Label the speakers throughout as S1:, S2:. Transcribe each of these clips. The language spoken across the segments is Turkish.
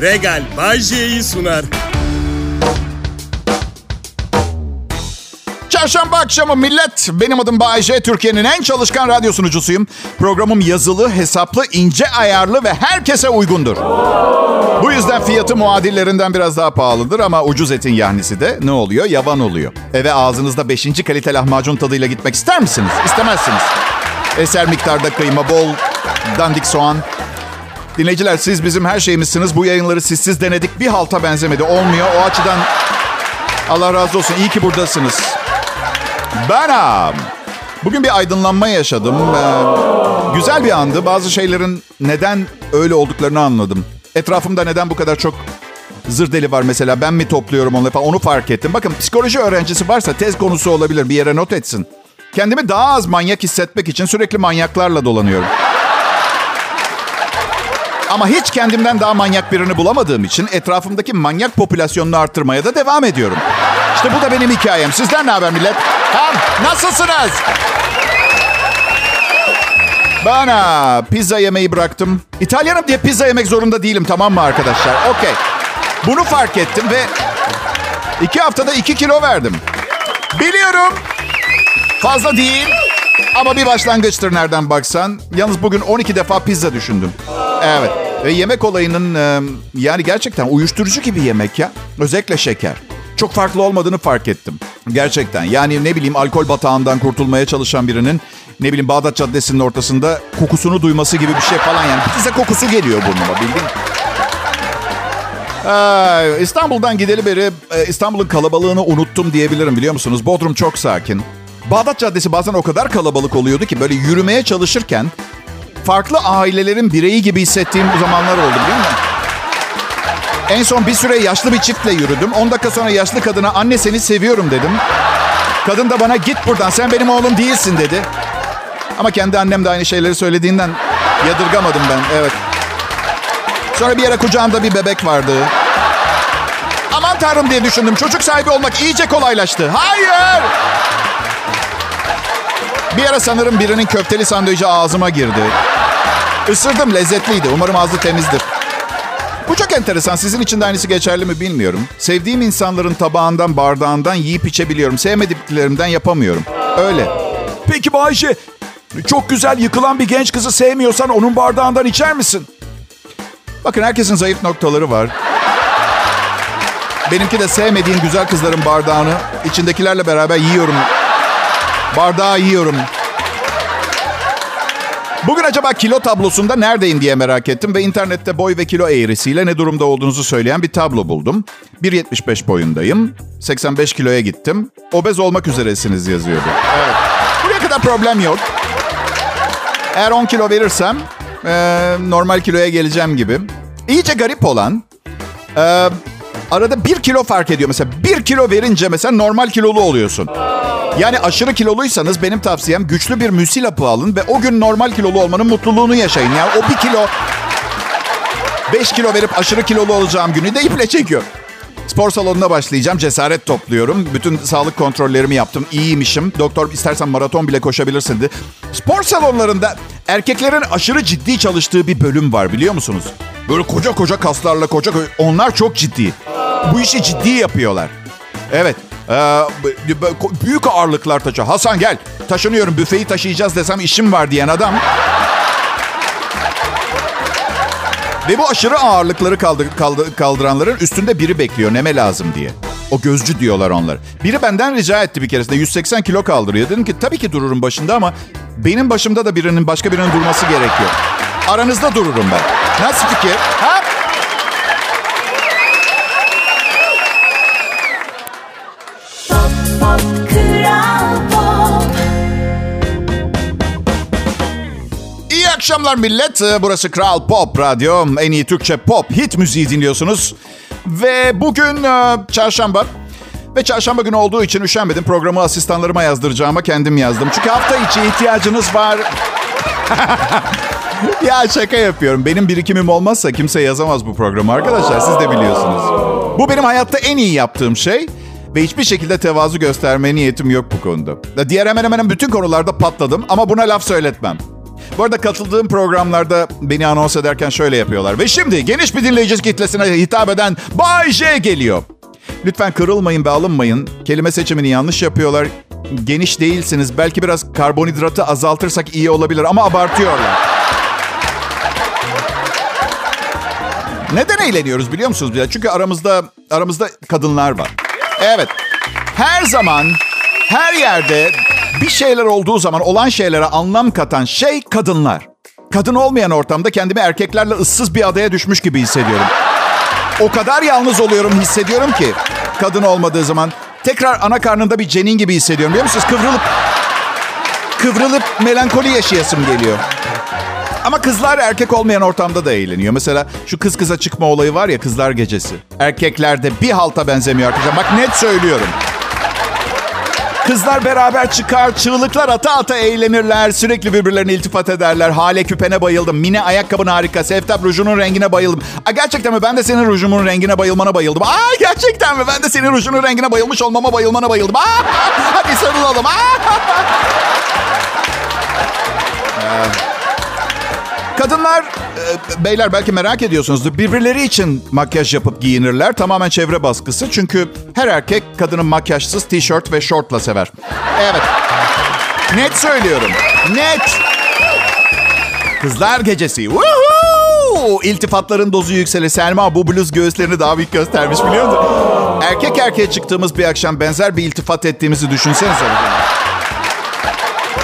S1: Regal Bajje'yi sunar.
S2: Çarşamba akşamı millet. Benim adım Bayece. Türkiye'nin en çalışkan radyo sunucusuyum. Programım yazılı, hesaplı, ince ayarlı ve herkese uygundur. Bu yüzden fiyatı muadillerinden biraz daha pahalıdır ama ucuz etin yahnisi de ne oluyor? Yavan oluyor. Eve ağzınızda 5. kalite lahmacun tadıyla gitmek ister misiniz? İstemezsiniz. Eser miktarda kıyma, bol dandik soğan. Dinleyiciler siz bizim her şeyimizsiniz. Bu yayınları sizsiz denedik. Bir halta benzemedi. Olmuyor. O açıdan Allah razı olsun. İyi ki buradasınız. Benam. Bugün bir aydınlanma yaşadım. Ee, güzel bir andı. Bazı şeylerin neden öyle olduklarını anladım. Etrafımda neden bu kadar çok zır deli var mesela. Ben mi topluyorum onları falan onu fark ettim. Bakın psikoloji öğrencisi varsa tez konusu olabilir. Bir yere not etsin. Kendimi daha az manyak hissetmek için sürekli manyaklarla dolanıyorum. Ama hiç kendimden daha manyak birini bulamadığım için etrafımdaki manyak popülasyonunu arttırmaya da devam ediyorum. İşte bu da benim hikayem. Sizden ne haber millet? Ha, nasılsınız? Bana pizza yemeyi bıraktım. İtalyanım diye pizza yemek zorunda değilim tamam mı arkadaşlar? Okey. Bunu fark ettim ve iki haftada iki kilo verdim. Biliyorum. Fazla değil. Ama bir başlangıçtır nereden baksan. Yalnız bugün 12 defa pizza düşündüm. Evet. Ve yemek olayının e, yani gerçekten uyuşturucu gibi yemek ya. Özellikle şeker. Çok farklı olmadığını fark ettim. Gerçekten. Yani ne bileyim alkol batağından kurtulmaya çalışan birinin ne bileyim Bağdat Caddesi'nin ortasında kokusunu duyması gibi bir şey falan yani. Pizza kokusu geliyor burnuma bildin İstanbul'dan gideli beri e, İstanbul'un kalabalığını unuttum diyebilirim biliyor musunuz? Bodrum çok sakin. Bağdat Caddesi bazen o kadar kalabalık oluyordu ki böyle yürümeye çalışırken farklı ailelerin bireyi gibi hissettiğim zamanlar oldu biliyor musun? En son bir süre yaşlı bir çiftle yürüdüm. 10 dakika sonra yaşlı kadına anne seni seviyorum dedim. Kadın da bana git buradan sen benim oğlum değilsin dedi. Ama kendi annem de aynı şeyleri söylediğinden yadırgamadım ben. Evet. Sonra bir yere kucağımda bir bebek vardı. Aman tanrım diye düşündüm. Çocuk sahibi olmak iyice kolaylaştı. Hayır! Bir ara sanırım birinin köfteli sandviçi ağzıma girdi. Isırdım lezzetliydi. Umarım ağzı temizdir. Bu çok enteresan. Sizin için de aynısı geçerli mi bilmiyorum. Sevdiğim insanların tabağından, bardağından yiyip içebiliyorum. Sevmediklerimden yapamıyorum. Öyle. Peki Bayşe, çok güzel yıkılan bir genç kızı sevmiyorsan onun bardağından içer misin? Bakın herkesin zayıf noktaları var. Benimki de sevmediğim güzel kızların bardağını içindekilerle beraber yiyorum. Bardağı yiyorum. Bugün acaba kilo tablosunda neredeyim diye merak ettim ve internette boy ve kilo eğrisiyle ne durumda olduğunuzu söyleyen bir tablo buldum. 1.75 boyundayım. 85 kiloya gittim. Obez olmak üzeresiniz yazıyordu. Evet. Buraya kadar problem yok. Eğer 10 kilo verirsem e, normal kiloya geleceğim gibi. İyice garip olan e, arada 1 kilo fark ediyor. Mesela 1 kilo verince mesela normal kilolu oluyorsun. Yani aşırı kiloluysanız benim tavsiyem güçlü bir müsil hapı alın ve o gün normal kilolu olmanın mutluluğunu yaşayın. Yani o bir kilo 5 kilo verip aşırı kilolu olacağım günü de iple çekiyor. Spor salonuna başlayacağım. Cesaret topluyorum. Bütün sağlık kontrollerimi yaptım. İyiymişim. Doktor istersen maraton bile koşabilirsin dedi. Spor salonlarında erkeklerin aşırı ciddi çalıştığı bir bölüm var biliyor musunuz? Böyle koca koca kaslarla koca koca... Onlar çok ciddi. Bu işi ciddi yapıyorlar. Evet. Ee, büyük ağırlıklar taşı. Hasan gel. Taşınıyorum. Büfeyi taşıyacağız desem işim var diyen adam. Ve bu aşırı ağırlıkları kaldır, kaldır, kaldıranların üstünde biri bekliyor. Neme lazım diye. O gözcü diyorlar onlar. Biri benden rica etti bir keresinde 180 kilo kaldırıyor. Dedim ki tabii ki dururum başında ama benim başımda da birinin başka birinin durması gerekiyor. Aranızda dururum ben. Nasıl fikir? Ha? Akşamlar millet. Burası Kral Pop Radyo. En iyi Türkçe pop hit müziği dinliyorsunuz. Ve bugün e, çarşamba. Ve çarşamba günü olduğu için üşenmedim. Programı asistanlarıma yazdıracağıma kendim yazdım. Çünkü hafta içi ihtiyacınız var. ya şaka yapıyorum. Benim birikimim olmazsa kimse yazamaz bu programı arkadaşlar. Siz de biliyorsunuz. Bu benim hayatta en iyi yaptığım şey. Ve hiçbir şekilde tevazu göstermeye niyetim yok bu konuda. Diğer hemen hemen bütün konularda patladım ama buna laf söyletmem. Bu arada katıldığım programlarda beni anons ederken şöyle yapıyorlar. Ve şimdi geniş bir dinleyici kitlesine hitap eden Bay J geliyor. Lütfen kırılmayın ve alınmayın. Kelime seçimini yanlış yapıyorlar. Geniş değilsiniz. Belki biraz karbonhidratı azaltırsak iyi olabilir ama abartıyorlar. Neden eğleniyoruz biliyor musunuz? Çünkü aramızda aramızda kadınlar var. Evet. Her zaman her yerde bir şeyler olduğu zaman olan şeylere anlam katan şey kadınlar. Kadın olmayan ortamda kendimi erkeklerle ıssız bir adaya düşmüş gibi hissediyorum. O kadar yalnız oluyorum hissediyorum ki kadın olmadığı zaman tekrar ana karnında bir cenin gibi hissediyorum biliyor musunuz? Kıvrılıp kıvrılıp melankoli yaşayasım geliyor. Ama kızlar erkek olmayan ortamda da eğleniyor. Mesela şu kız kıza çıkma olayı var ya kızlar gecesi. Erkeklerde bir halta benzemiyor arkadaşlar. Bak net söylüyorum. Kızlar beraber çıkar, çığlıklar ata ata eğlenirler. Sürekli birbirlerine iltifat ederler. Hale küpene bayıldım. Mine ayakkabın harika. Seftap rujunun rengine bayıldım. Aa, gerçekten mi? Ben de senin rujumun rengine bayılmana bayıldım. Aa, gerçekten mi? Ben de senin rujunun rengine bayılmış olmama bayılmana bayıldım. Aa, hadi sarılalım. Aa. Kadınlar, e, beyler belki merak ediyorsunuzdur. Birbirleri için makyaj yapıp giyinirler. Tamamen çevre baskısı. Çünkü her erkek kadının makyajsız tişört ve şortla sever. Evet. Net söylüyorum. Net. Kızlar gecesi. Woohoo! İltifatların dozu yükselir. Selma bu bluz göğüslerini daha büyük göstermiş biliyor musun? Erkek erkeğe çıktığımız bir akşam benzer bir iltifat ettiğimizi düşünsenize.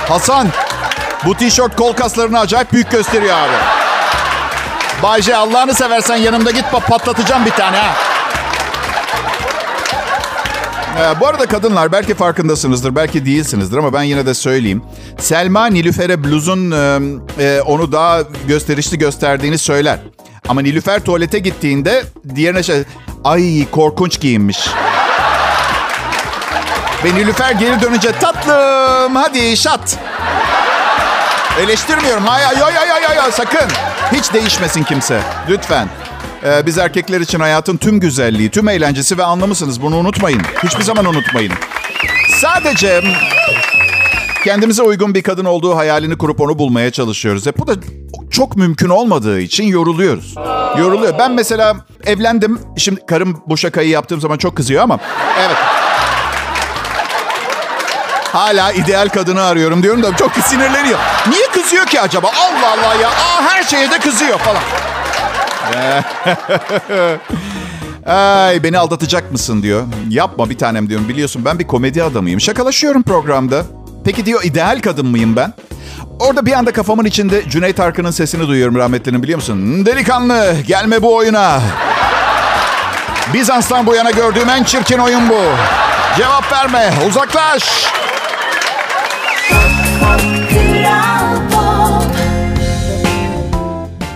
S2: Hasan, bu tişört kol kaslarını acayip büyük gösteriyor abi. Bayce Allah'ını seversen yanımda git patlatacağım bir tane ha. Ee, bu arada kadınlar belki farkındasınızdır, belki değilsinizdir ama ben yine de söyleyeyim. Selma Nilüfer'e bluzun e, e, onu daha gösterişli gösterdiğini söyler. Ama Nilüfer tuvalete gittiğinde diğerine şey... Ay korkunç giyinmiş. Ve Nilüfer geri dönünce tatlım hadi şat. Eleştirmiyorum. Hayır, hayır, hayır, hayır, sakın. Hiç değişmesin kimse. Lütfen. Ee, biz erkekler için hayatın tüm güzelliği, tüm eğlencesi ve anlamısınız. Bunu unutmayın. Hiçbir zaman unutmayın. Sadece kendimize uygun bir kadın olduğu hayalini kurup onu bulmaya çalışıyoruz. Hep bu da çok mümkün olmadığı için yoruluyoruz. Yoruluyor. Ben mesela evlendim. Şimdi karım bu şakayı yaptığım zaman çok kızıyor ama evet. Hala ideal kadını arıyorum diyorum da çok sinirleniyor. Niye kızıyor ki acaba? Allah Allah ya. Aa, her şeye de kızıyor falan. Ay beni aldatacak mısın diyor. Yapma bir tanem diyorum. Biliyorsun ben bir komedi adamıyım. Şakalaşıyorum programda. Peki diyor ideal kadın mıyım ben? Orada bir anda kafamın içinde Cüneyt Arkın'ın sesini duyuyorum rahmetlinin biliyor musun? Delikanlı gelme bu oyuna. Bizans'tan bu yana gördüğüm en çirkin oyun bu. Cevap verme uzaklaş.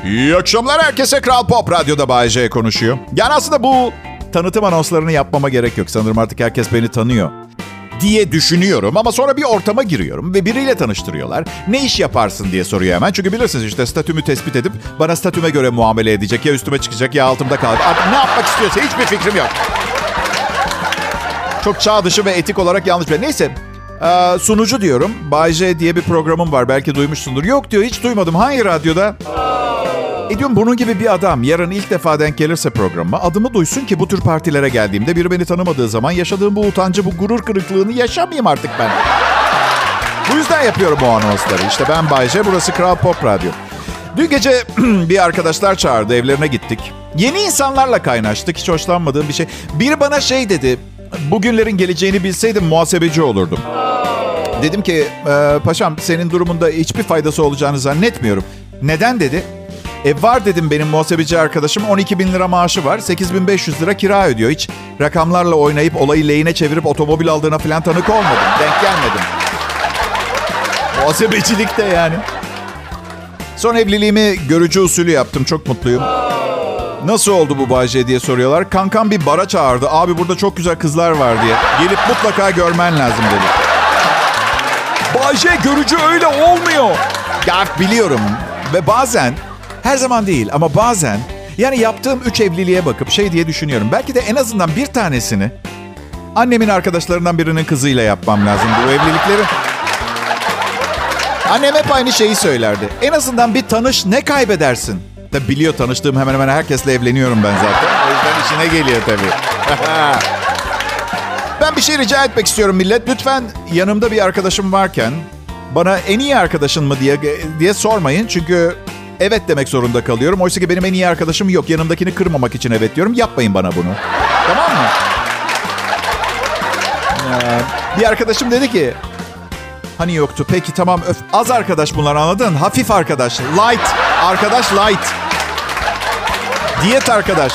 S2: İyi akşamlar herkese. Kral Pop Radyo'da Bay J konuşuyor. Yani aslında bu tanıtım anonslarını yapmama gerek yok. Sanırım artık herkes beni tanıyor diye düşünüyorum. Ama sonra bir ortama giriyorum ve biriyle tanıştırıyorlar. Ne iş yaparsın diye soruyor hemen. Çünkü bilirsiniz işte statümü tespit edip bana statüme göre muamele edecek. Ya üstüme çıkacak ya altımda kalacak. Artık ne yapmak istiyorsa hiçbir fikrim yok. Çok çağ dışı ve etik olarak yanlış bir. Neyse ee, sunucu diyorum. Bay J diye bir programım var. Belki duymuşsundur. Yok diyor hiç duymadım. Hangi radyoda? E diyorum bunun gibi bir adam yarın ilk defa denk gelirse programa adımı duysun ki bu tür partilere geldiğimde biri beni tanımadığı zaman yaşadığım bu utancı, bu gurur kırıklığını yaşamayayım artık ben. bu yüzden yapıyorum o anonsları. İşte ben Bayce, burası Kral Pop Radyo. Dün gece bir arkadaşlar çağırdı, evlerine gittik. Yeni insanlarla kaynaştık, hiç hoşlanmadığım bir şey. Biri bana şey dedi, bugünlerin geleceğini bilseydim muhasebeci olurdum. Dedim ki, e, paşam senin durumunda hiçbir faydası olacağını zannetmiyorum. Neden dedi? E var dedim benim muhasebeci arkadaşım 12 bin lira maaşı var. 8500 lira kira ödüyor. Hiç rakamlarla oynayıp olayı lehine çevirip otomobil aldığına falan tanık olmadım. Denk gelmedim. Muhasebecilik de yani. Son evliliğimi görücü usulü yaptım. Çok mutluyum. Nasıl oldu bu Bayce diye soruyorlar. Kankam bir bara çağırdı. Abi burada çok güzel kızlar var diye. Gelip mutlaka görmen lazım dedi. Bayce görücü öyle olmuyor. Ya biliyorum. Ve bazen her zaman değil ama bazen yani yaptığım üç evliliğe bakıp şey diye düşünüyorum. Belki de en azından bir tanesini annemin arkadaşlarından birinin kızıyla yapmam lazım bu evlilikleri. Annem hep aynı şeyi söylerdi. En azından bir tanış ne kaybedersin? Tabi biliyor tanıştığım hemen hemen herkesle evleniyorum ben zaten. O yüzden işine geliyor tabii. ben bir şey rica etmek istiyorum millet. Lütfen yanımda bir arkadaşım varken bana en iyi arkadaşın mı diye diye sormayın. Çünkü evet demek zorunda kalıyorum. Oysa ki benim en iyi arkadaşım yok. Yanımdakini kırmamak için evet diyorum. Yapmayın bana bunu. Tamam mı? Ee, bir arkadaşım dedi ki Hani yoktu. Peki tamam öf. Az arkadaş bunlar anladın? Hafif arkadaş. Light. Arkadaş light. Diyet arkadaş.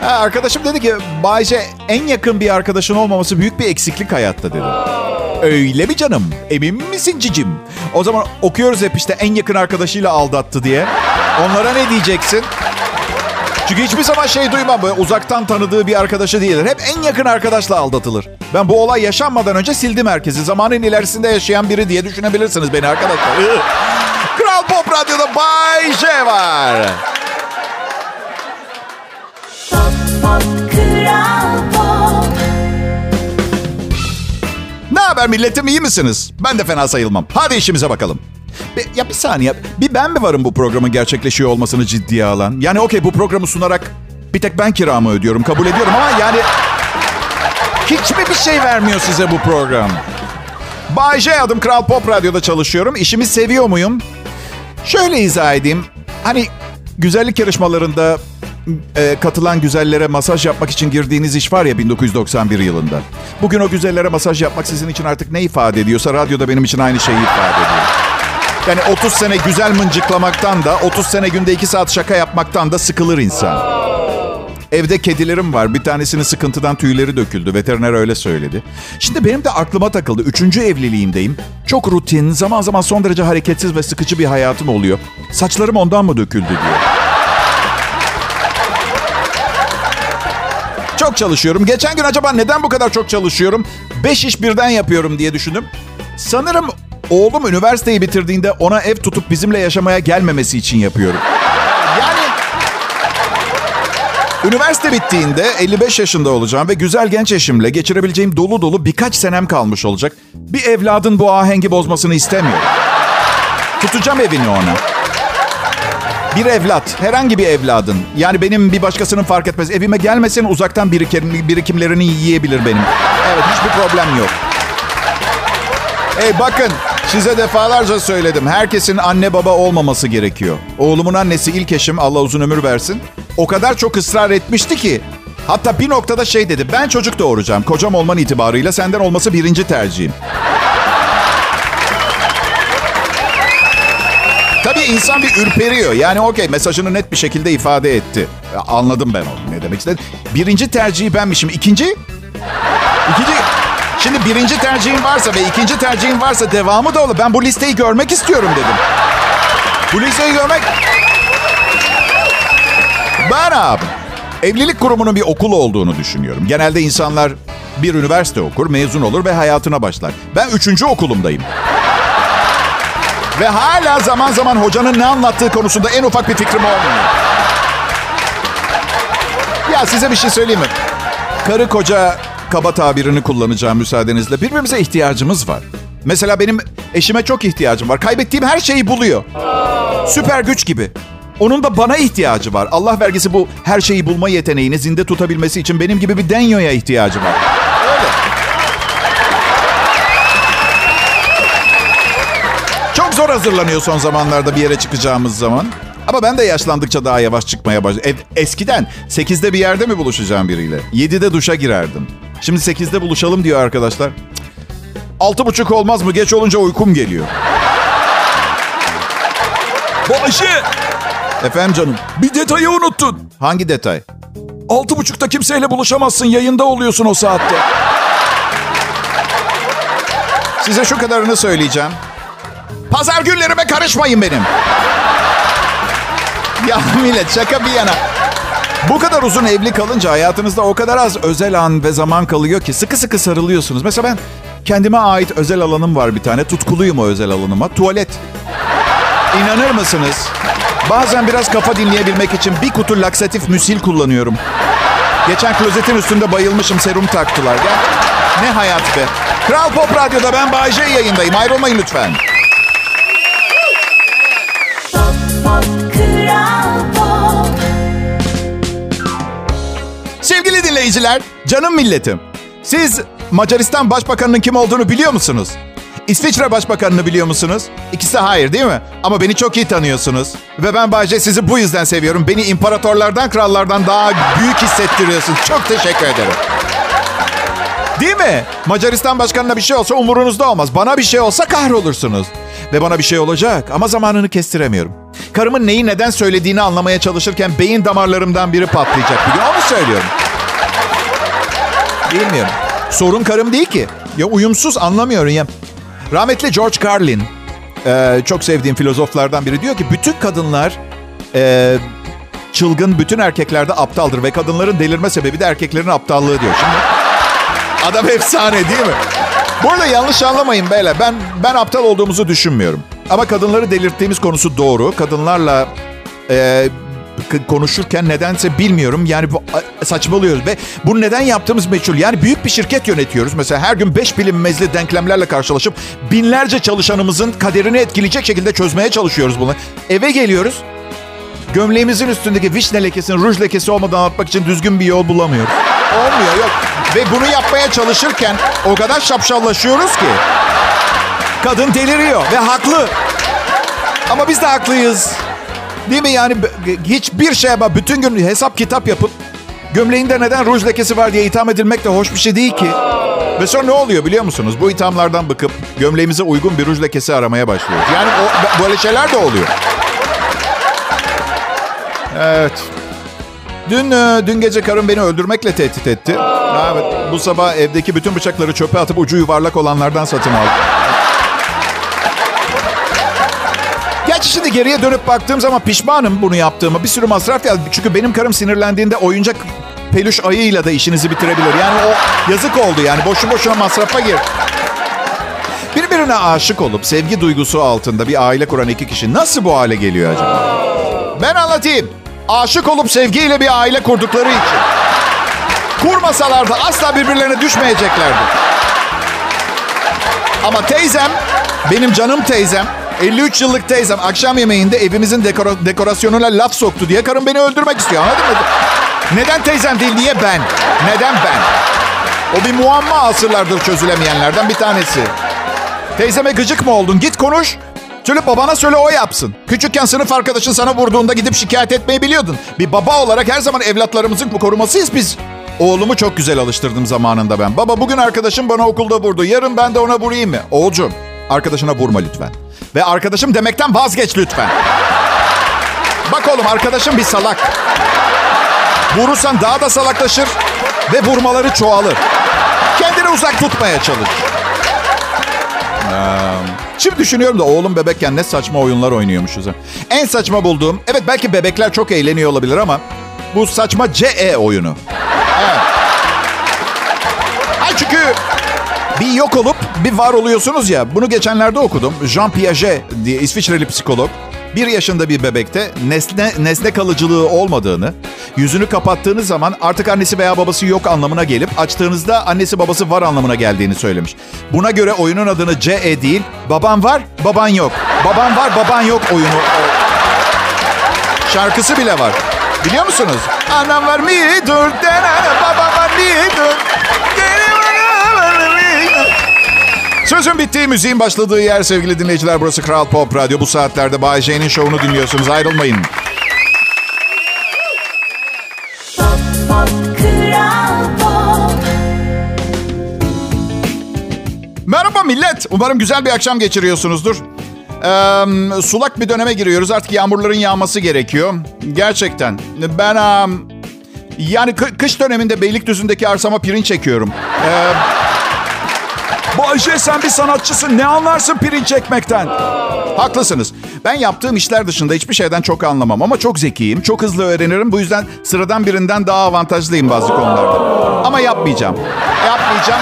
S2: Ha, arkadaşım dedi ki Bayce en yakın bir arkadaşın olmaması büyük bir eksiklik hayatta dedi. Öyle mi canım? Emin misin cicim? O zaman okuyoruz hep işte en yakın arkadaşıyla aldattı diye. Onlara ne diyeceksin? Çünkü hiçbir zaman şey duymam. Böyle uzaktan tanıdığı bir arkadaşı değildir. Hep en yakın arkadaşla aldatılır. Ben bu olay yaşanmadan önce sildim herkesi. Zamanın ilerisinde yaşayan biri diye düşünebilirsiniz beni arkadaşlar. Kral Pop Radyo'da Bay J var. Haber milletim iyi misiniz? Ben de fena sayılmam. Hadi işimize bakalım. Bir, ya bir saniye. Bir ben mi varım bu programın gerçekleşiyor olmasını ciddiye alan? Yani okey bu programı sunarak bir tek ben kiramı ödüyorum. Kabul ediyorum ama yani... Hiç mi bir şey vermiyor size bu program? Bay J adım Kral Pop Radyo'da çalışıyorum. İşimi seviyor muyum? Şöyle izah edeyim. Hani güzellik yarışmalarında e, katılan güzellere masaj yapmak için girdiğiniz iş var ya 1991 yılında. Bugün o güzellere masaj yapmak sizin için artık ne ifade ediyorsa radyoda benim için aynı şeyi ifade ediyor. Yani 30 sene güzel mıncıklamaktan da 30 sene günde 2 saat şaka yapmaktan da sıkılır insan. Evde kedilerim var. Bir tanesinin sıkıntıdan tüyleri döküldü. Veteriner öyle söyledi. Şimdi benim de aklıma takıldı. Üçüncü evliliğimdeyim. Çok rutin, zaman zaman son derece hareketsiz ve sıkıcı bir hayatım oluyor. Saçlarım ondan mı döküldü diye. Çalışıyorum. Geçen gün acaba neden bu kadar çok çalışıyorum? Beş iş birden yapıyorum diye düşündüm. Sanırım oğlum üniversiteyi bitirdiğinde ona ev tutup bizimle yaşamaya gelmemesi için yapıyorum. Yani üniversite bittiğinde 55 yaşında olacağım ve güzel genç eşimle geçirebileceğim dolu dolu birkaç senem kalmış olacak. Bir evladın bu ahengi bozmasını istemiyorum. Tutacağım evini ona. Bir evlat, herhangi bir evladın. Yani benim bir başkasının fark etmez. Evime gelmesin uzaktan birikim, birikimlerini yiyebilir benim. Evet hiçbir problem yok. Hey bakın size defalarca söyledim. Herkesin anne baba olmaması gerekiyor. Oğlumun annesi ilk eşim Allah uzun ömür versin. O kadar çok ısrar etmişti ki. Hatta bir noktada şey dedi. Ben çocuk doğuracağım. Kocam olman itibarıyla senden olması birinci tercihim. İnsan bir ürperiyor. Yani okey mesajını net bir şekilde ifade etti. Anladım ben onu ne demek istedi. Birinci tercihi benmişim. İkinci? İkinci... Şimdi birinci tercihin varsa ve ikinci tercihin varsa devamı da olur. Ben bu listeyi görmek istiyorum dedim. Bu listeyi görmek... Ben abi evlilik kurumunun bir okul olduğunu düşünüyorum. Genelde insanlar bir üniversite okur, mezun olur ve hayatına başlar. Ben üçüncü okulumdayım. Ve hala zaman zaman hocanın ne anlattığı konusunda en ufak bir fikrim olmuyor. Ya size bir şey söyleyeyim mi? Karı koca kaba tabirini kullanacağım müsaadenizle. Birbirimize ihtiyacımız var. Mesela benim eşime çok ihtiyacım var. Kaybettiğim her şeyi buluyor. Süper güç gibi. Onun da bana ihtiyacı var. Allah vergisi bu her şeyi bulma yeteneğini zinde tutabilmesi için benim gibi bir denyoya ihtiyacı var. Zor hazırlanıyor son zamanlarda bir yere çıkacağımız zaman. Ama ben de yaşlandıkça daha yavaş çıkmaya başladım. E, eskiden 8'de bir yerde mi buluşacağım biriyle? 7'de duşa girerdim. Şimdi 8'de buluşalım diyor arkadaşlar. Altı buçuk olmaz mı? Geç olunca uykum geliyor.
S1: Bayşe
S2: Efendim canım.
S1: bir detayı unuttun.
S2: Hangi detay?
S1: Altı buçukta kimseyle buluşamazsın. Yayında oluyorsun o saatte.
S2: Size şu kadarını söyleyeceğim. Pazar günlerime karışmayın benim. Ya millet şaka bir yana. Bu kadar uzun evli kalınca hayatınızda o kadar az özel an ve zaman kalıyor ki sıkı sıkı sarılıyorsunuz. Mesela ben kendime ait özel alanım var bir tane. Tutkuluyum o özel alanıma. Tuvalet. İnanır mısınız? Bazen biraz kafa dinleyebilmek için bir kutu laksatif müsil kullanıyorum. Geçen klozetin üstünde bayılmışım serum taktılar. Gel. Ne hayat be. Kral Pop Radyo'da ben Bayece yayındayım. Ayrılmayın lütfen. Sevgili dinleyiciler, canım milletim. Siz Macaristan Başbakanı'nın kim olduğunu biliyor musunuz? İsviçre Başbakanı'nı biliyor musunuz? İkisi hayır değil mi? Ama beni çok iyi tanıyorsunuz. Ve ben Bayce sizi bu yüzden seviyorum. Beni imparatorlardan, krallardan daha büyük hissettiriyorsunuz. Çok teşekkür ederim. Değil mi? Macaristan Başkanı'na bir şey olsa umurunuzda olmaz. Bana bir şey olsa kahrolursunuz. Ve bana bir şey olacak ama zamanını kestiremiyorum. Karımın neyi neden söylediğini anlamaya çalışırken beyin damarlarımdan biri patlayacak. Biliyor Onu söylüyorum. Bilmiyorum. Sorun karım değil ki. Ya uyumsuz anlamıyorum ya. Rahmetli George Carlin, e, çok sevdiğim filozoflardan biri diyor ki bütün kadınlar e, çılgın, bütün erkekler de aptaldır ve kadınların delirme sebebi de erkeklerin aptallığı diyor. Şimdi adam efsane değil mi? Bu arada yanlış anlamayın beyler. Ben ben aptal olduğumuzu düşünmüyorum. Ama kadınları delirttiğimiz konusu doğru. Kadınlarla e, konuşurken nedense bilmiyorum. Yani bu, saçmalıyoruz ve bunu neden yaptığımız meçhul. Yani büyük bir şirket yönetiyoruz. Mesela her gün beş bilinmezli denklemlerle karşılaşıp binlerce çalışanımızın kaderini etkileyecek şekilde çözmeye çalışıyoruz bunu. Eve geliyoruz. Gömleğimizin üstündeki vişne lekesinin ruj lekesi olmadan atmak için düzgün bir yol bulamıyoruz. Olmuyor yok. Ve bunu yapmaya çalışırken o kadar şapşallaşıyoruz ki. Kadın deliriyor ve haklı. Ama biz de haklıyız. Değil mi yani hiçbir şeye bak bütün gün hesap kitap yapıp gömleğinde neden ruj lekesi var diye itham edilmek de hoş bir şey değil ki. Ve sonra ne oluyor biliyor musunuz? Bu ithamlardan bıkıp gömleğimize uygun bir ruj lekesi aramaya başlıyoruz. Yani o, böyle şeyler de oluyor. Evet. Dün e, dün gece karım beni öldürmekle tehdit etti. Evet. Bu sabah evdeki bütün bıçakları çöpe atıp ucu yuvarlak olanlardan satın aldım. Gerçi şimdi geriye dönüp baktığım zaman pişmanım bunu yaptığımı. Bir sürü masraf geldi. Çünkü benim karım sinirlendiğinde oyuncak peluş ayıyla da işinizi bitirebilir. Yani o yazık oldu yani. Boşu boşuna masrafa gir. Birbirine aşık olup sevgi duygusu altında bir aile kuran iki kişi nasıl bu hale geliyor acaba? Ben anlatayım. Aşık olup sevgiyle bir aile kurdukları için. Kurmasalardı asla birbirlerine düşmeyeceklerdi. Ama teyzem, benim canım teyzem, 53 yıllık teyzem akşam yemeğinde evimizin dekora- dekorasyonuna laf soktu diye karım beni öldürmek istiyor. Anladın mı? Neden teyzem değil, niye ben? Neden ben? O bir muamma asırlardır çözülemeyenlerden bir tanesi. Teyzeme gıcık mı oldun? Git konuş. Söyle babana söyle o yapsın. Küçükken sınıf arkadaşın sana vurduğunda gidip şikayet etmeyi biliyordun. Bir baba olarak her zaman evlatlarımızın korumasıyız biz. Oğlumu çok güzel alıştırdım zamanında ben. Baba bugün arkadaşım bana okulda vurdu. Yarın ben de ona vurayım mı? Oğulcum arkadaşına vurma lütfen. Ve arkadaşım demekten vazgeç lütfen. Bak oğlum arkadaşım bir salak. Vurursan daha da salaklaşır ve vurmaları çoğalır. Kendini uzak tutmaya çalış. Şimdi düşünüyorum da oğlum bebekken ne saçma oyunlar oynuyormuşuz. En saçma bulduğum, evet belki bebekler çok eğleniyor olabilir ama bu saçma CE oyunu. Evet. Ay çünkü bir yok olup bir var oluyorsunuz ya. Bunu geçenlerde okudum. Jean Piaget diye İsviçreli psikolog. Bir yaşında bir bebekte nesne, nesne kalıcılığı olmadığını, yüzünü kapattığınız zaman artık annesi veya babası yok anlamına gelip açtığınızda annesi babası var anlamına geldiğini söylemiş. Buna göre oyunun adını CE değil, baban var, baban yok. Baban var, baban yok oyunu. Şarkısı bile var. Biliyor musunuz? Anam var mı dur, babam var mı Sözün bittiği müziğin başladığı yer sevgili dinleyiciler. Burası Kral Pop Radyo. Bu saatlerde Bay J'nin şovunu dinliyorsunuz. Ayrılmayın.
S3: Pop pop kral pop
S2: Merhaba millet. Umarım güzel bir akşam geçiriyorsunuzdur. Ee, sulak bir döneme giriyoruz. Artık yağmurların yağması gerekiyor. Gerçekten. Ben em, yani kı- kış döneminde Beylikdüzü'ndeki arsama pirinç çekiyorum. Ee,
S1: Bayşe sen bir sanatçısın. Ne anlarsın pirinç çekmekten?
S2: Haklısınız. Ben yaptığım işler dışında hiçbir şeyden çok anlamam ama çok zekiyim, çok hızlı öğrenirim. Bu yüzden sıradan birinden daha avantajlıyım bazı konularda. Ama yapmayacağım. Yapmayacağım.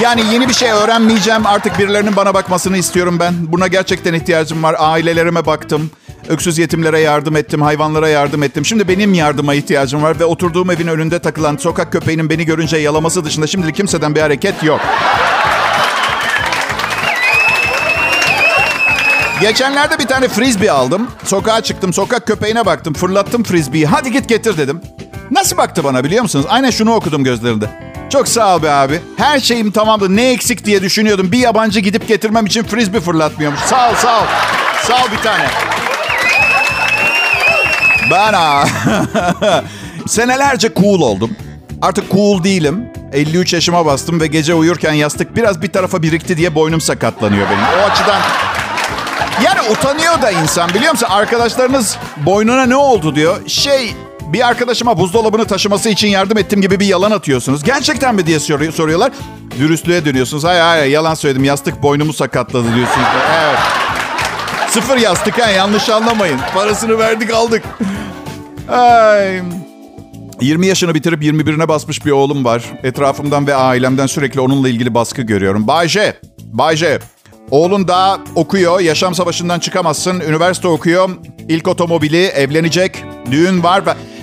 S2: Yani yeni bir şey öğrenmeyeceğim. Artık birilerinin bana bakmasını istiyorum ben. Buna gerçekten ihtiyacım var. Ailelerime baktım. Öksüz yetimlere yardım ettim, hayvanlara yardım ettim. Şimdi benim yardıma ihtiyacım var ve oturduğum evin önünde takılan sokak köpeğinin beni görünce yalaması dışında şimdilik kimseden bir hareket yok. Geçenlerde bir tane frisbee aldım. Sokağa çıktım, sokak köpeğine baktım, fırlattım frisbee'yi. Hadi git getir dedim. Nasıl baktı bana biliyor musunuz? Aynen şunu okudum gözlerinde. Çok sağ ol be abi. Her şeyim tamamdı. Ne eksik diye düşünüyordum. Bir yabancı gidip getirmem için frisbee fırlatmıyormuş. Sağ ol, sağ ol. Sağ ol bir tane. Ben. Senelerce cool oldum. Artık cool değilim. 53 yaşıma bastım ve gece uyurken yastık biraz bir tarafa birikti diye boynum sakatlanıyor benim. O açıdan yani utanıyor da insan biliyor musun? Arkadaşlarınız boynuna ne oldu diyor. Şey bir arkadaşıma buzdolabını taşıması için yardım ettim gibi bir yalan atıyorsunuz. Gerçekten mi diye soruyor, soruyorlar. Dürüstlüğe dönüyorsunuz. Hayır hayır yalan söyledim. Yastık boynumu sakatladı diyorsunuz. Evet. Sıfır yastık ha yanlış anlamayın. Parasını verdik aldık. Ay. 20 yaşını bitirip 21'ine basmış bir oğlum var. Etrafımdan ve ailemden sürekli onunla ilgili baskı görüyorum. Bayce, Bayce. Oğlun daha okuyor, yaşam savaşından çıkamazsın. Üniversite okuyor, ilk otomobili, evlenecek, düğün var.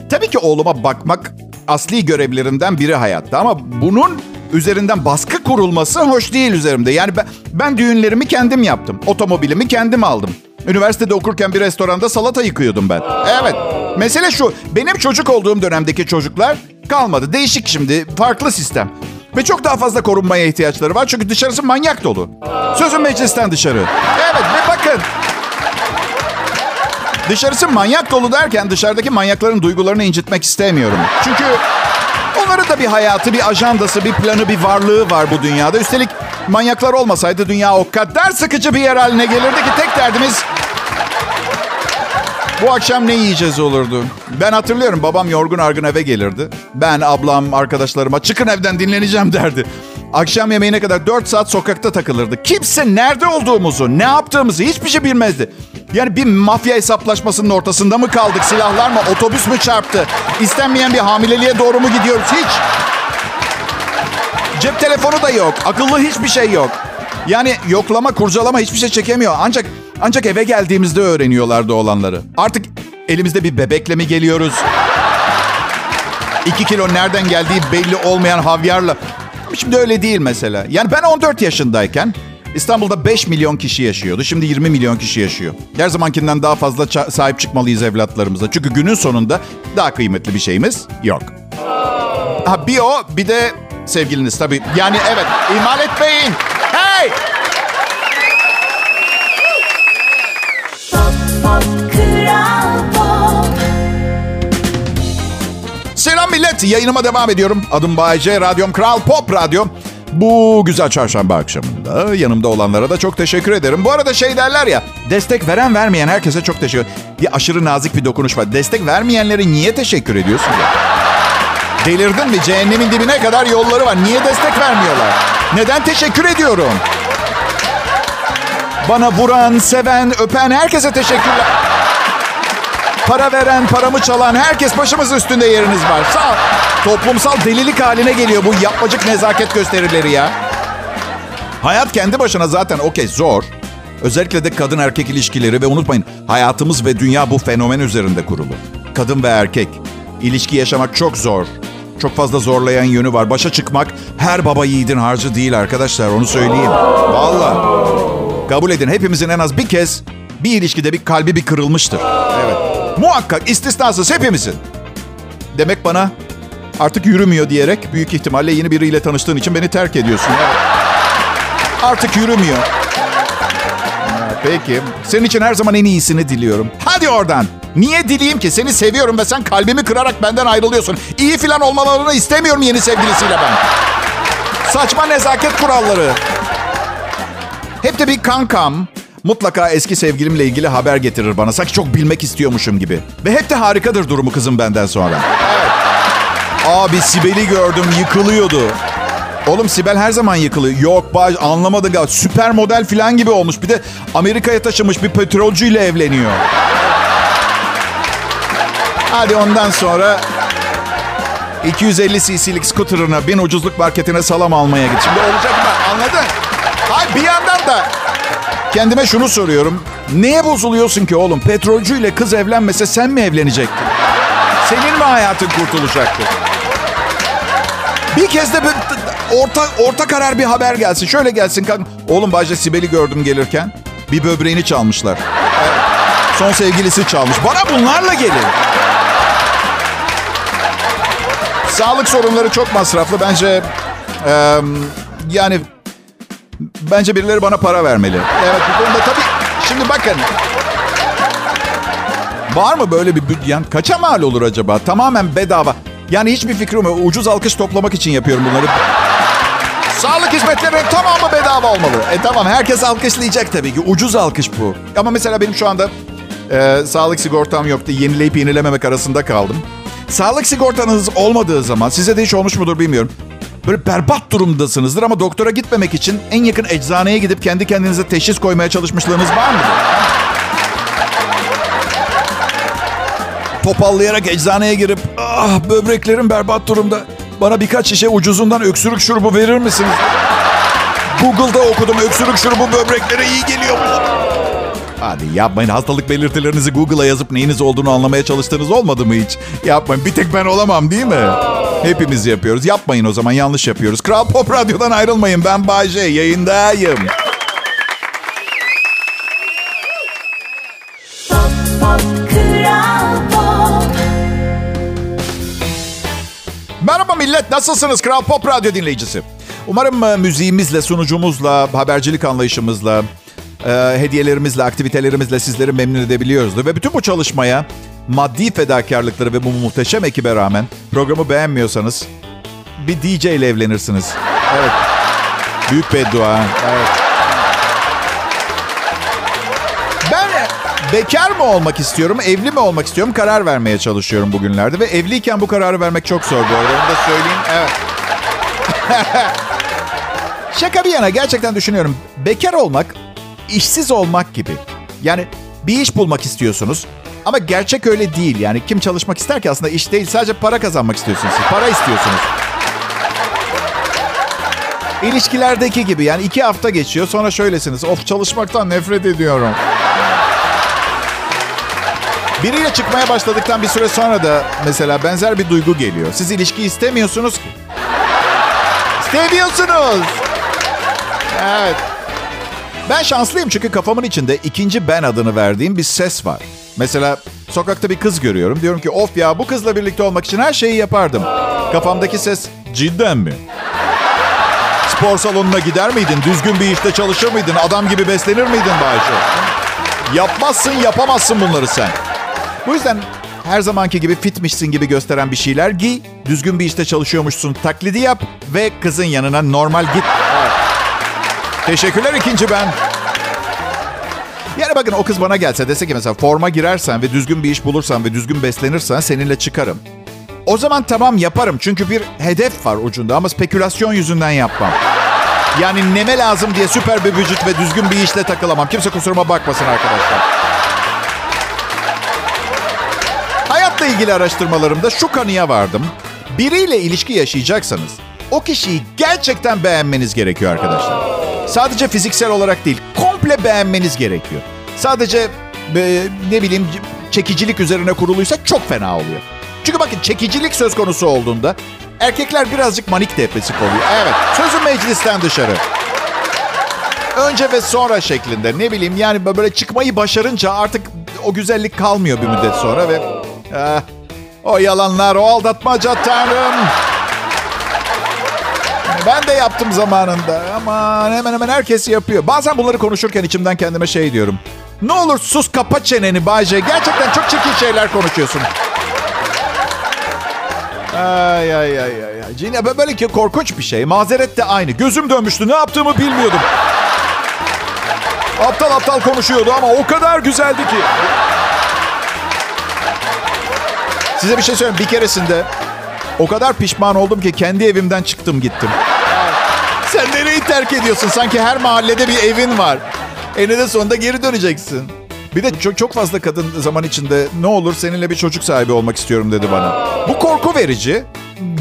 S2: Tabii ki oğluma bakmak asli görevlerimden biri hayatta. Ama bunun üzerinden baskı kurulması hoş değil üzerimde. Yani ben, ben düğünlerimi kendim yaptım. Otomobilimi kendim aldım. Üniversitede okurken bir restoranda salata yıkıyordum ben. Evet. Mesele şu. Benim çocuk olduğum dönemdeki çocuklar kalmadı. Değişik şimdi. Farklı sistem. Ve çok daha fazla korunmaya ihtiyaçları var. Çünkü dışarısı manyak dolu. Sözüm meclisten dışarı. Evet ve bakın. Dışarısı manyak dolu derken dışarıdaki manyakların duygularını incitmek istemiyorum. Çünkü onların da bir hayatı, bir ajandası, bir planı, bir varlığı var bu dünyada. Üstelik manyaklar olmasaydı dünya o kadar sıkıcı bir yer haline gelirdi ki tek derdimiz bu akşam ne yiyeceğiz olurdu. Ben hatırlıyorum babam yorgun argın eve gelirdi. Ben, ablam, arkadaşlarıma çıkın evden dinleneceğim derdi. Akşam yemeğine kadar 4 saat sokakta takılırdı. Kimse nerede olduğumuzu, ne yaptığımızı hiçbir şey bilmezdi. Yani bir mafya hesaplaşmasının ortasında mı kaldık? Silahlar mı? Otobüs mü çarptı? İstenmeyen bir hamileliğe doğru mu gidiyoruz? Hiç. Cep telefonu da yok. Akıllı hiçbir şey yok. Yani yoklama, kurcalama hiçbir şey çekemiyor. Ancak ancak eve geldiğimizde öğreniyorlardı olanları. Artık elimizde bir bebekle mi geliyoruz? İki kilo nereden geldiği belli olmayan havyarla. Şimdi öyle değil mesela. Yani ben 14 yaşındayken İstanbul'da 5 milyon kişi yaşıyordu. Şimdi 20 milyon kişi yaşıyor. Her zamankinden daha fazla sahip çıkmalıyız evlatlarımıza. Çünkü günün sonunda daha kıymetli bir şeyimiz yok. Ha, bir o bir de sevgiliniz tabii. Yani evet ihmal etmeyin. Hey!
S3: Pop Kral Pop
S2: Selam millet. Yayınıma devam ediyorum. Adım Bayece. Radyom Kral Pop Radyo. Bu güzel çarşamba akşamında yanımda olanlara da çok teşekkür ederim. Bu arada şey derler ya, destek veren vermeyen herkese çok teşekkür Bir aşırı nazik bir dokunuş var. Destek vermeyenlere niye teşekkür ediyorsun ya? Delirdin mi? Cehennemin dibine kadar yolları var. Niye destek vermiyorlar? Neden teşekkür ediyorum? Bana vuran, seven, öpen herkese teşekkürler. Para veren, paramı çalan herkes başımız üstünde yeriniz var. Sağ ol. Toplumsal delilik haline geliyor bu yapmacık nezaket gösterileri ya. Hayat kendi başına zaten okey zor. Özellikle de kadın erkek ilişkileri ve unutmayın hayatımız ve dünya bu fenomen üzerinde kurulu. Kadın ve erkek. İlişki yaşamak çok zor. Çok fazla zorlayan yönü var. Başa çıkmak her baba yiğidin harcı değil arkadaşlar onu söyleyeyim. Vallahi. Kabul edin hepimizin en az bir kez bir ilişkide bir kalbi bir kırılmıştır. Evet. Muhakkak istisnasız hepimizin. Demek bana artık yürümüyor diyerek büyük ihtimalle yeni biriyle tanıştığın için beni terk ediyorsun. Artık yürümüyor. Peki. Senin için her zaman en iyisini diliyorum. Hadi oradan. Niye dileyim ki? Seni seviyorum ve sen kalbimi kırarak benden ayrılıyorsun. İyi filan olmalarını istemiyorum yeni sevgilisiyle ben. Saçma nezaket kuralları. Hep de bir kankam mutlaka eski sevgilimle ilgili haber getirir bana. Sanki çok bilmek istiyormuşum gibi. Ve hep de harikadır durumu kızım benden sonra. Evet. Abi Sibel'i gördüm yıkılıyordu. Oğlum Sibel her zaman yıkılıyor. Yok baş anlamadım ya. Süper model falan gibi olmuş. Bir de Amerika'ya taşımış bir petrolcüyle evleniyor. Hadi ondan sonra 250 cc'lik scooter'ına bin ucuzluk marketine salam almaya git. Şimdi olacak mı? Anladın? Hayır bir yandan da kendime şunu soruyorum. Neye bozuluyorsun ki oğlum? Petrolcüyle kız evlenmese sen mi evlenecektin? Senin mi hayatın kurtulacaktı? Bir kez de bir orta, orta karar bir haber gelsin. Şöyle gelsin. kanka. Oğlum Bayce Sibel'i gördüm gelirken. Bir böbreğini çalmışlar. Son sevgilisi çalmış. Bana bunlarla gelin. Sağlık sorunları çok masraflı. Bence e, yani bence birileri bana para vermeli. Evet bu konuda tabii. Şimdi bakın. Var mı böyle bir büt- yani kaça mal olur acaba? Tamamen bedava. Yani hiçbir fikrim yok. Ucuz alkış toplamak için yapıyorum bunları. Sağlık hizmetlerinin tamamı bedava olmalı. E tamam herkes alkışlayacak tabii ki. Ucuz alkış bu. Ama mesela benim şu anda e, sağlık sigortam yoktu. Yenileyip yenilememek arasında kaldım. Sağlık sigortanız olmadığı zaman size de hiç olmuş mudur bilmiyorum. Böyle berbat durumdasınızdır ama doktora gitmemek için en yakın eczaneye gidip kendi kendinize teşhis koymaya çalışmışlığınız var mıdır? Topallayarak eczaneye girip ah böbreklerim berbat durumda. Bana birkaç şişe ucuzundan öksürük şurubu verir misiniz? Google'da okudum öksürük şurubu böbreklere iyi geliyormuş. Hadi yapmayın hastalık belirtilerinizi Google'a yazıp neyiniz olduğunu anlamaya çalıştığınız olmadı mı hiç? Yapmayın bir tek ben olamam değil mi? Hepimiz yapıyoruz. Yapmayın o zaman yanlış yapıyoruz. Kral Pop Radyo'dan ayrılmayın. Ben Bayce yayındayım.
S3: Pop Pop Kral Pop
S2: Merhaba millet nasılsınız Kral Pop Radyo dinleyicisi? Umarım e, müziğimizle, sunucumuzla, habercilik anlayışımızla, e, hediyelerimizle, aktivitelerimizle sizleri memnun edebiliyoruzdur. Ve bütün bu çalışmaya maddi fedakarlıkları ve bu muhteşem ekibe rağmen programı beğenmiyorsanız bir DJ ile evlenirsiniz. Evet. Büyük beddua. Evet. Ben bekar mı olmak istiyorum, evli mi olmak istiyorum karar vermeye çalışıyorum bugünlerde. Ve evliyken bu kararı vermek çok zor bu arada. Onu da söyleyeyim. Evet. Şaka bir yana gerçekten düşünüyorum. Bekar olmak, işsiz olmak gibi. Yani bir iş bulmak istiyorsunuz. Ama gerçek öyle değil. Yani kim çalışmak ister ki aslında iş değil. Sadece para kazanmak istiyorsunuz siz. Para istiyorsunuz. İlişkilerdeki gibi yani iki hafta geçiyor sonra şöylesiniz. Of çalışmaktan nefret ediyorum. Biriyle çıkmaya başladıktan bir süre sonra da mesela benzer bir duygu geliyor. Siz ilişki istemiyorsunuz ki. İstemiyorsunuz. Evet. Ben şanslıyım çünkü kafamın içinde ikinci ben adını verdiğim bir ses var. Mesela sokakta bir kız görüyorum. Diyorum ki of ya bu kızla birlikte olmak için her şeyi yapardım. Kafamdaki ses cidden mi? Spor salonuna gider miydin? Düzgün bir işte çalışır mıydın? Adam gibi beslenir miydin Bayşe? Yapmazsın, yapamazsın bunları sen. Bu yüzden her zamanki gibi fitmişsin gibi gösteren bir şeyler giy. Düzgün bir işte çalışıyormuşsun taklidi yap ve kızın yanına normal git. Teşekkürler ikinci ben. Yani bakın o kız bana gelse dese ki mesela forma girersen ve düzgün bir iş bulursan ve düzgün beslenirsen seninle çıkarım. O zaman tamam yaparım çünkü bir hedef var ucunda ama spekülasyon yüzünden yapmam. Yani neme lazım diye süper bir vücut ve düzgün bir işle takılamam. Kimse kusuruma bakmasın arkadaşlar. Hayatla ilgili araştırmalarımda şu kanıya vardım. Biriyle ilişki yaşayacaksanız o kişiyi gerçekten beğenmeniz gerekiyor arkadaşlar. Sadece fiziksel olarak değil, komple beğenmeniz gerekiyor. Sadece e, ne bileyim çekicilik üzerine kuruluysa çok fena oluyor. Çünkü bakın çekicilik söz konusu olduğunda erkekler birazcık manik depresif oluyor. Evet, sözüm meclisten dışarı. Önce ve sonra şeklinde ne bileyim yani böyle çıkmayı başarınca artık o güzellik kalmıyor bir müddet sonra ve ah, o yalanlar, o aldatmaca tanrım. Ben de yaptım zamanında ama hemen hemen herkes yapıyor. Bazen bunları konuşurken içimden kendime şey diyorum. Ne olur sus kapa çeneni Bayce. Gerçekten çok çirkin şeyler konuşuyorsun. Ay ay ay ay. Cine böyle ki korkunç bir şey. Mazeret de aynı. Gözüm dönmüştü. Ne yaptığımı bilmiyordum. Aptal aptal konuşuyordu ama o kadar güzeldi ki. Size bir şey söyleyeyim. Bir keresinde o kadar pişman oldum ki kendi evimden çıktım gittim. Terk ediyorsun? Sanki her mahallede bir evin var. Eninde sonunda geri döneceksin. Bir de çok çok fazla kadın zaman içinde ne olur seninle bir çocuk sahibi olmak istiyorum dedi bana. Bu korku verici.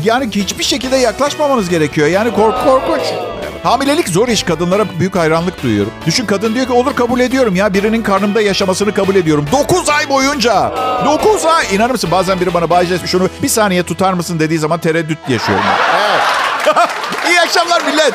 S2: Yani hiçbir şekilde yaklaşmamanız gerekiyor. Yani kork korkunç. Hamilelik zor iş. Kadınlara büyük hayranlık duyuyorum. Düşün kadın diyor ki olur kabul ediyorum ya. Birinin karnımda yaşamasını kabul ediyorum. 9 ay boyunca. 9 ay. İnanır mısın bazen biri bana Bay şunu bir saniye tutar mısın dediği zaman tereddüt yaşıyorum. Evet. İyi akşamlar millet.